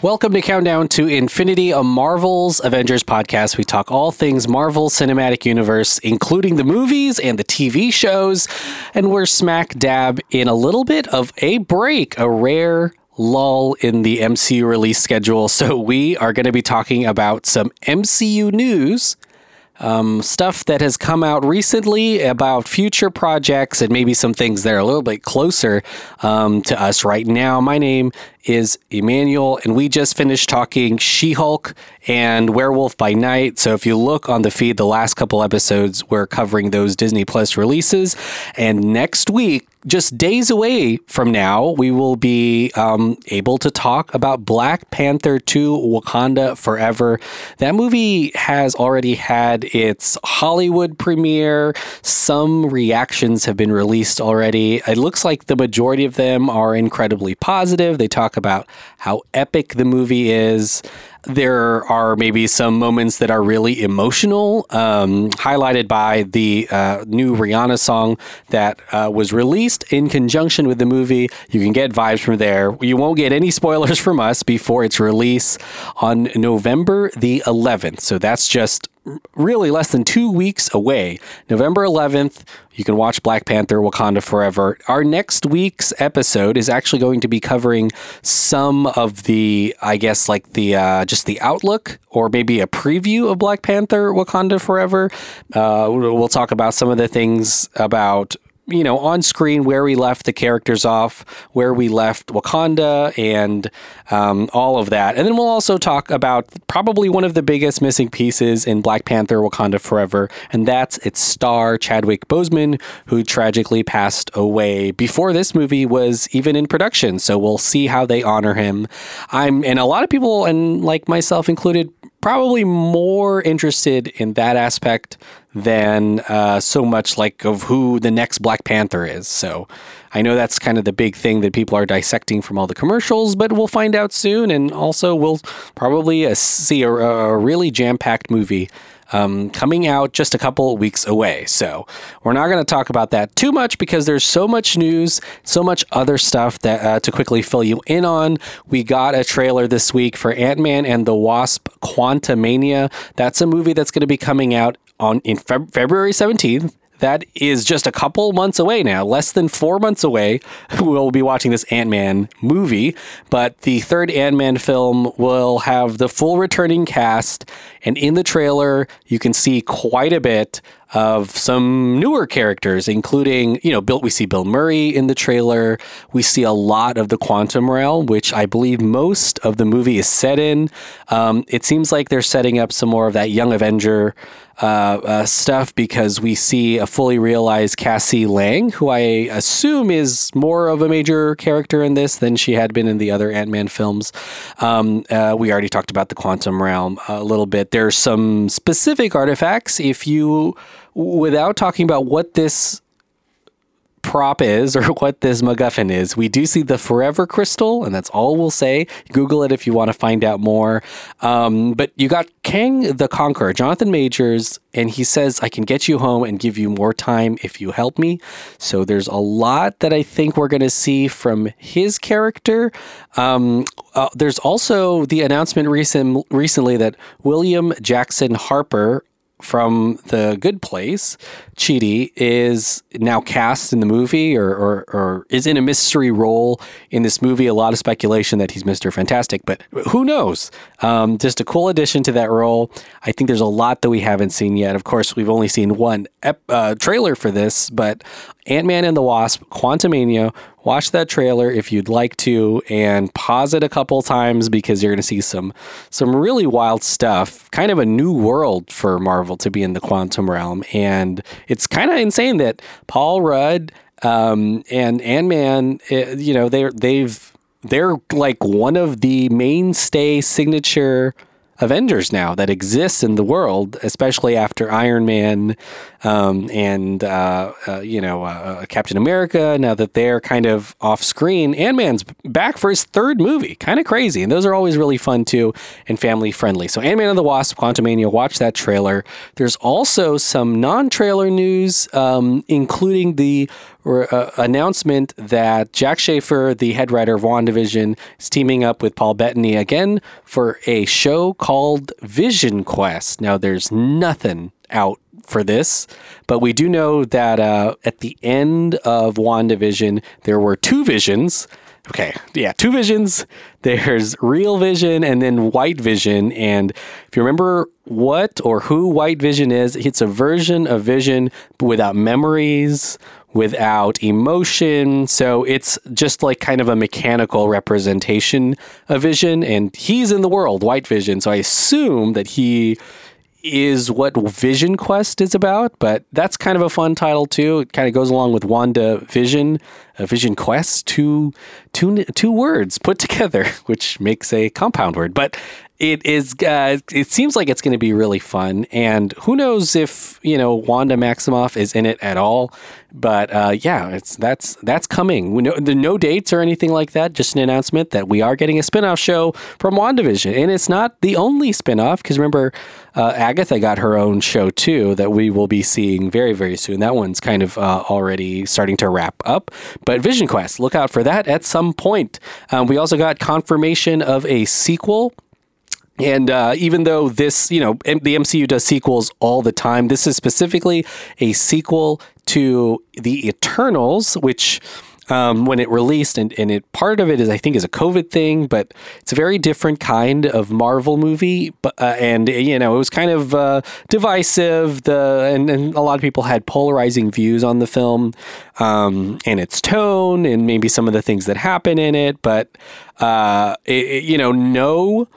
Welcome to Countdown to Infinity, a Marvel's Avengers podcast. We talk all things Marvel Cinematic Universe, including the movies and the TV shows. And we're smack dab in a little bit of a break, a rare lull in the MCU release schedule. So we are going to be talking about some MCU news um, stuff that has come out recently about future projects and maybe some things that are a little bit closer um, to us right now. My name is Emmanuel, and we just finished talking She Hulk and Werewolf by Night. So if you look on the feed, the last couple episodes, we're covering those Disney Plus releases. And next week, just days away from now, we will be um, able to talk about Black Panther 2 Wakanda Forever. That movie has already had its Hollywood premiere. Some reactions have been released already. It looks like the majority of them are incredibly positive. They talk about how epic the movie is. There are maybe some moments that are really emotional, um, highlighted by the uh, new Rihanna song that uh, was released in conjunction with the movie. You can get vibes from there. You won't get any spoilers from us before its release on November the 11th. So that's just really less than two weeks away. November 11th, you can watch Black Panther Wakanda Forever. Our next week's episode is actually going to be covering some of the, I guess, like the uh, just the outlook or maybe a preview of Black Panther Wakanda Forever. Uh, we'll talk about some of the things about you know, on screen where we left the characters off, where we left Wakanda, and um, all of that. And then we'll also talk about probably one of the biggest missing pieces in Black Panther Wakanda Forever, and that's its star, Chadwick Boseman, who tragically passed away before this movie was even in production. So we'll see how they honor him. I'm, and a lot of people, and like myself included, probably more interested in that aspect than uh, so much like of who the next Black Panther is. So I know that's kind of the big thing that people are dissecting from all the commercials, but we'll find out soon. And also, we'll probably uh, see a, a really jam packed movie um, coming out just a couple weeks away. So we're not going to talk about that too much because there's so much news, so much other stuff that uh, to quickly fill you in on. We got a trailer this week for Ant Man and the Wasp: Quantumania. That's a movie that's going to be coming out on in Feb- February 17th that is just a couple months away now, less than four months away. We'll be watching this Ant Man movie, but the third Ant Man film will have the full returning cast. And in the trailer, you can see quite a bit of some newer characters, including, you know, Bill, we see Bill Murray in the trailer. We see a lot of the quantum realm, which I believe most of the movie is set in. Um, it seems like they're setting up some more of that Young Avenger uh, uh, stuff because we see a fully realized Cassie Lang, who I assume is more of a major character in this than she had been in the other Ant Man films. Um, uh, we already talked about the quantum realm a little bit. There's some specific artifacts. If you without talking about what this prop is or what this MacGuffin is. We do see the Forever Crystal, and that's all we'll say. Google it if you want to find out more. Um, but you got Kang the Conqueror, Jonathan Majors, and he says, I can get you home and give you more time if you help me. So there's a lot that I think we're going to see from his character. Um, uh, there's also the announcement recent, recently that William Jackson Harper from The Good Place, Chidi, is now cast in the movie or, or, or, is in a mystery role in this movie. A lot of speculation that he's Mr. Fantastic, but who knows? Um, just a cool addition to that role. I think there's a lot that we haven't seen yet. Of course, we've only seen one ep- uh, trailer for this, but Ant Man and the Wasp, Quantumania. Watch that trailer if you'd like to, and pause it a couple times because you're going to see some some really wild stuff. Kind of a new world for Marvel to be in the quantum realm, and it's kind of insane that Paul Rudd um, and Ant Man, eh, you know, they they've they're like one of the mainstay signature Avengers now that exists in the world, especially after Iron Man um, and uh, uh, you know uh, Captain America. Now that they're kind of off screen, Ant Man's back for his third movie. Kind of crazy, and those are always really fun too and family friendly. So Ant Man and the Wasp, Quantumania, watch that trailer. There's also some non-trailer news, um, including the uh, announcement that Jac Schaeffer, the head writer of WandaVision, is teaming up with Paul Bettany again for a show called Vision Quest. Now, there's nothing out for this, but we do know that uh, at the end of WandaVision, there were two visions. Okay, yeah, two visions. There's real vision and then white vision. And if you remember what or who white vision is, it's a version of vision without memories, without emotion. So it's just like kind of a mechanical representation of vision. And he's in the world, white vision. So I assume that he is what Vision Quest is about, but that's kind of a fun title too. It kind of goes along with Wanda Vision, a Vision Quest, two, two, two words put together, which makes a compound word. But it is. Uh, it seems like it's going to be really fun, and who knows if you know Wanda Maximoff is in it at all. But uh, yeah, it's that's that's coming. We know the no dates or anything like that. Just an announcement that we are getting a spinoff show from WandaVision, and it's not the only spinoff because remember, uh, Agatha got her own show too that we will be seeing very very soon. That one's kind of uh, already starting to wrap up. But Vision Quest, look out for that at some point. Um, we also got confirmation of a sequel and uh, even though this, you know, the MCU does sequels all the time, this is specifically a sequel to the Eternals, which um, when it released, and, and it part of it is I think is a COVID thing, but it's a very different kind of Marvel movie. But uh, and you know it was kind of uh, divisive. The and, and a lot of people had polarizing views on the film um, and its tone, and maybe some of the things that happen in it. But uh, it, it, you know, no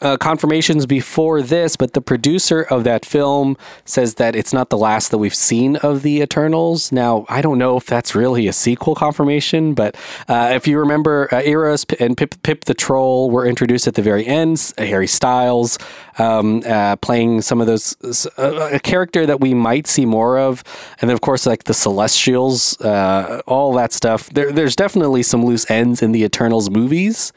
uh, confirmations before this, but the producer of that film says that it's not the last that we've seen of the Eternals. Now, I don't know if that's really a sequel confirmation, but uh, if you remember, uh, Eros and Pip, Pip, the Troll were introduced at the very end. Harry Styles um, uh, playing some of those, a character that we might see more of, and then of course like the Celestials, uh, all that stuff. There, there's definitely some loose ends in the Eternals movies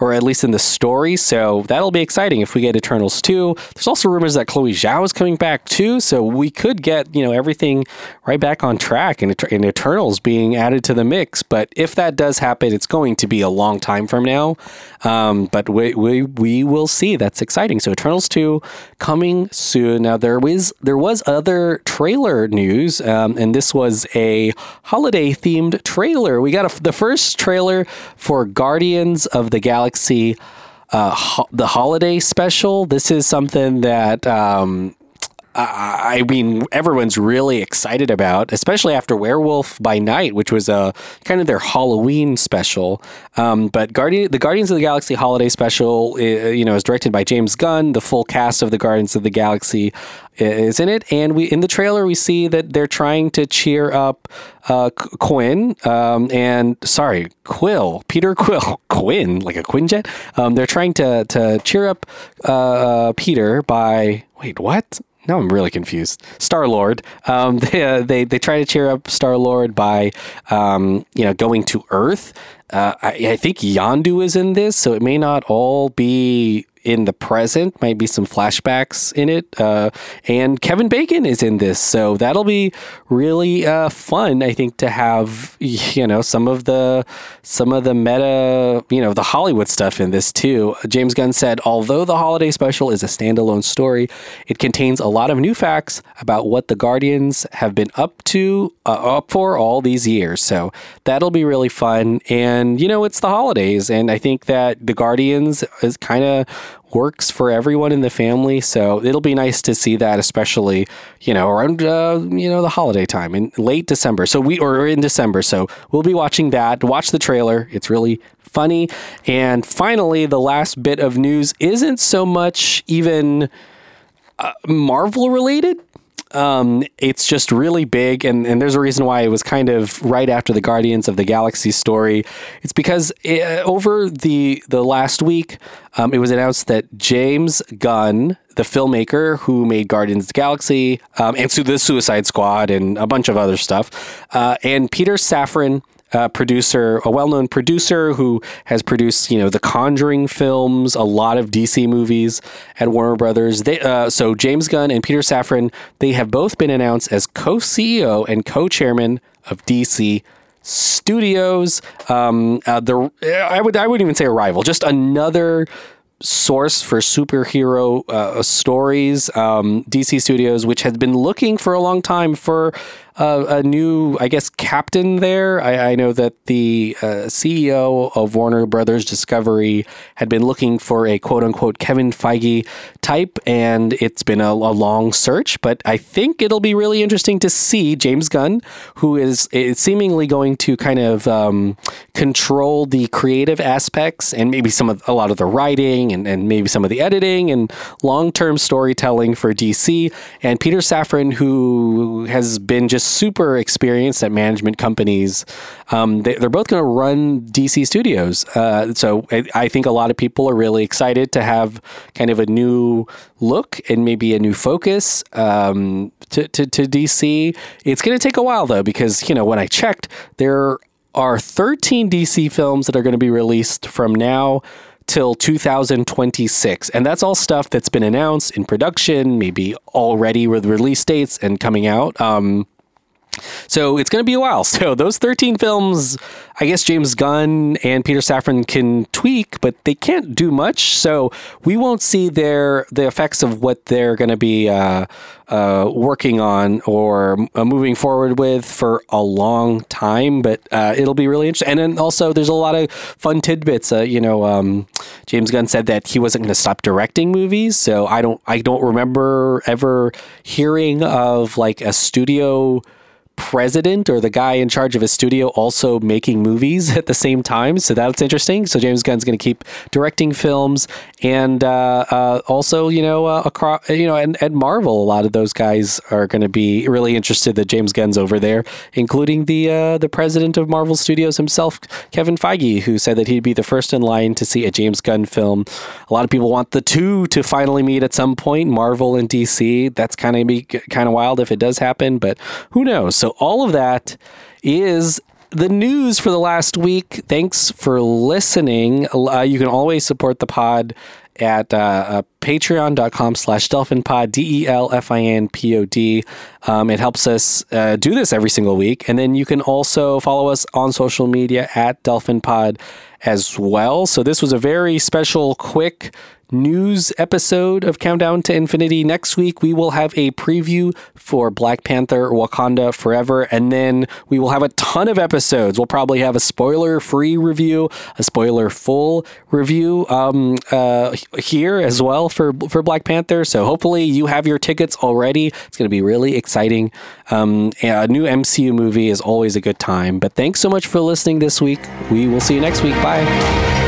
or at least in the story. So that'll be exciting if we get Eternals 2. There's also rumors that Chloe Zhao is coming back too. So we could get, you know, everything right back on track and, and Eternals being added to the mix. But if that does happen, it's going to be a long time from now. Um, but we, we, we will see. That's exciting. So Eternals 2 coming soon. Now there was, there was other trailer news, um, and this was a holiday themed trailer. We got a, the first trailer for Guardians of the Galaxy Galaxy uh, ho- the holiday special. This is something that um, I mean, everyone's really excited about, especially after Werewolf by Night, which was a kind of their Halloween special. Um, but Guardian, the Guardians of the Galaxy holiday special, uh, you know, is directed by James Gunn. The full cast of the Guardians of the Galaxy is in it, and we in the trailer we see that they're trying to cheer up uh, Quinn um, and sorry Quill, Peter Quill, Quinn like a Quinjet. Um, they're trying to to cheer up uh, Peter by wait what now I'm really confused. Star Lord. Um, they, uh, they they try to cheer up Star Lord by um, you know going to Earth. Uh, I, I, think Yondu is in this, so it may not all be in the present. Might be some flashbacks in it. Uh, and Kevin Bacon is in this, so that'll be really uh, fun. I think to have you know some of the some of the meta, you know, the Hollywood stuff in this too. James Gunn said, although the holiday special is a standalone story, it contains a lot of new facts about what the Guardians have been up to, uh, up for all these years. So that'll be really fun. And you know, it's the holidays, and I think that the Guardians is kind of works for everyone in the family. So it'll be nice to see that, especially you know around uh, you know the holiday time in late December. So we or in December. So we'll be watching that. Watch the trailer. It's really funny. And finally, the last bit of news isn't so much even uh, Marvel related. Um, it's just really big, and, and there's a reason why it was kind of right after the Guardians of the Galaxy story. It's because it, uh, over the the last week, um, it was announced that James Gunn, the filmmaker who made Guardians of the Galaxy um, and the Suicide Squad and a bunch of other stuff, uh, and Peter Safran, uh, producer, a well-known producer who has produced, you know, the Conjuring films, a lot of DC movies at Warner Brothers. They, uh, so James Gunn and Peter Safran, they have both been announced as co-CEO and co-chairman of DC Studios. Um, uh, the I would I wouldn't even say a rival, just another source for superhero uh, stories. Um, DC Studios, which has been looking for a long time for uh, a new, I guess, captain there. I, I know that the uh, CEO of Warner Brothers Discovery had been looking for a quote unquote Kevin Feige type, and it's been a, a long search. But I think it'll be really interesting to see James Gunn, who is, is seemingly going to kind of um, control the creative aspects and maybe some of a lot of the writing and, and maybe some of the editing and long term storytelling for DC. And Peter Safran, who has been just super experienced at management companies. Um, they, are both going to run DC Studios. Uh, so I, I, think a lot of people are really excited to have kind of a new look and maybe a new focus um, to, to, to DC. It's going to take a while though, because, you know, when I checked, there are 13 DC films that are going to be released from now till 2026. And that's all stuff that's been announced in production, maybe already with release dates and coming out. Um, so it's going to be a while. So those 13 films, I guess James Gunn and Peter Safran can tweak, but they can't do much. So we won't see their the effects of what they're going to be uh, uh, working on or uh, moving forward with for a long time. But uh, it'll be really interesting. And then also, there's a lot of fun tidbits. Uh, you know, um, James Gunn said that he wasn't going to stop directing movies. So I don't I don't remember ever hearing of like a studio president or the guy in charge of a studio also making movies at the same time. So that's interesting. So James Gunn's going to keep directing films, and uh, uh, also you know uh, across you know and at Marvel, a lot of those guys are going to be really interested that James Gunn's over there, including the uh, the president of Marvel Studios himself, Kevin Feige, who said that he'd be the first in line to see a James Gunn film. A lot of people want the two to finally meet at some point, Marvel and DC. That's kind of be kind of wild if it does happen, but who knows? So so, all of that is the news for the last week. Thanks for listening. Uh, you can always support the pod at uh, uh, patreon.com slash delfinpod, D-E-L-F-I-N-P-O-D. Um, it helps us uh, do this every single week. And then you can also follow us on social media at delfinpod as well. So this was a very special, quick news episode of Countdown to Infinity. Next week, we will have a preview for Black Panther Wakanda Forever, and then we will have a ton of episodes. We'll probably have a spoiler free review, a spoiler full review um, uh, here as well for, for Black Panther. So hopefully, you have your tickets already. It's going to be really exciting. Um, a new MCU movie is always a good time. But thanks so much for listening this week. We will see you next week. Bye.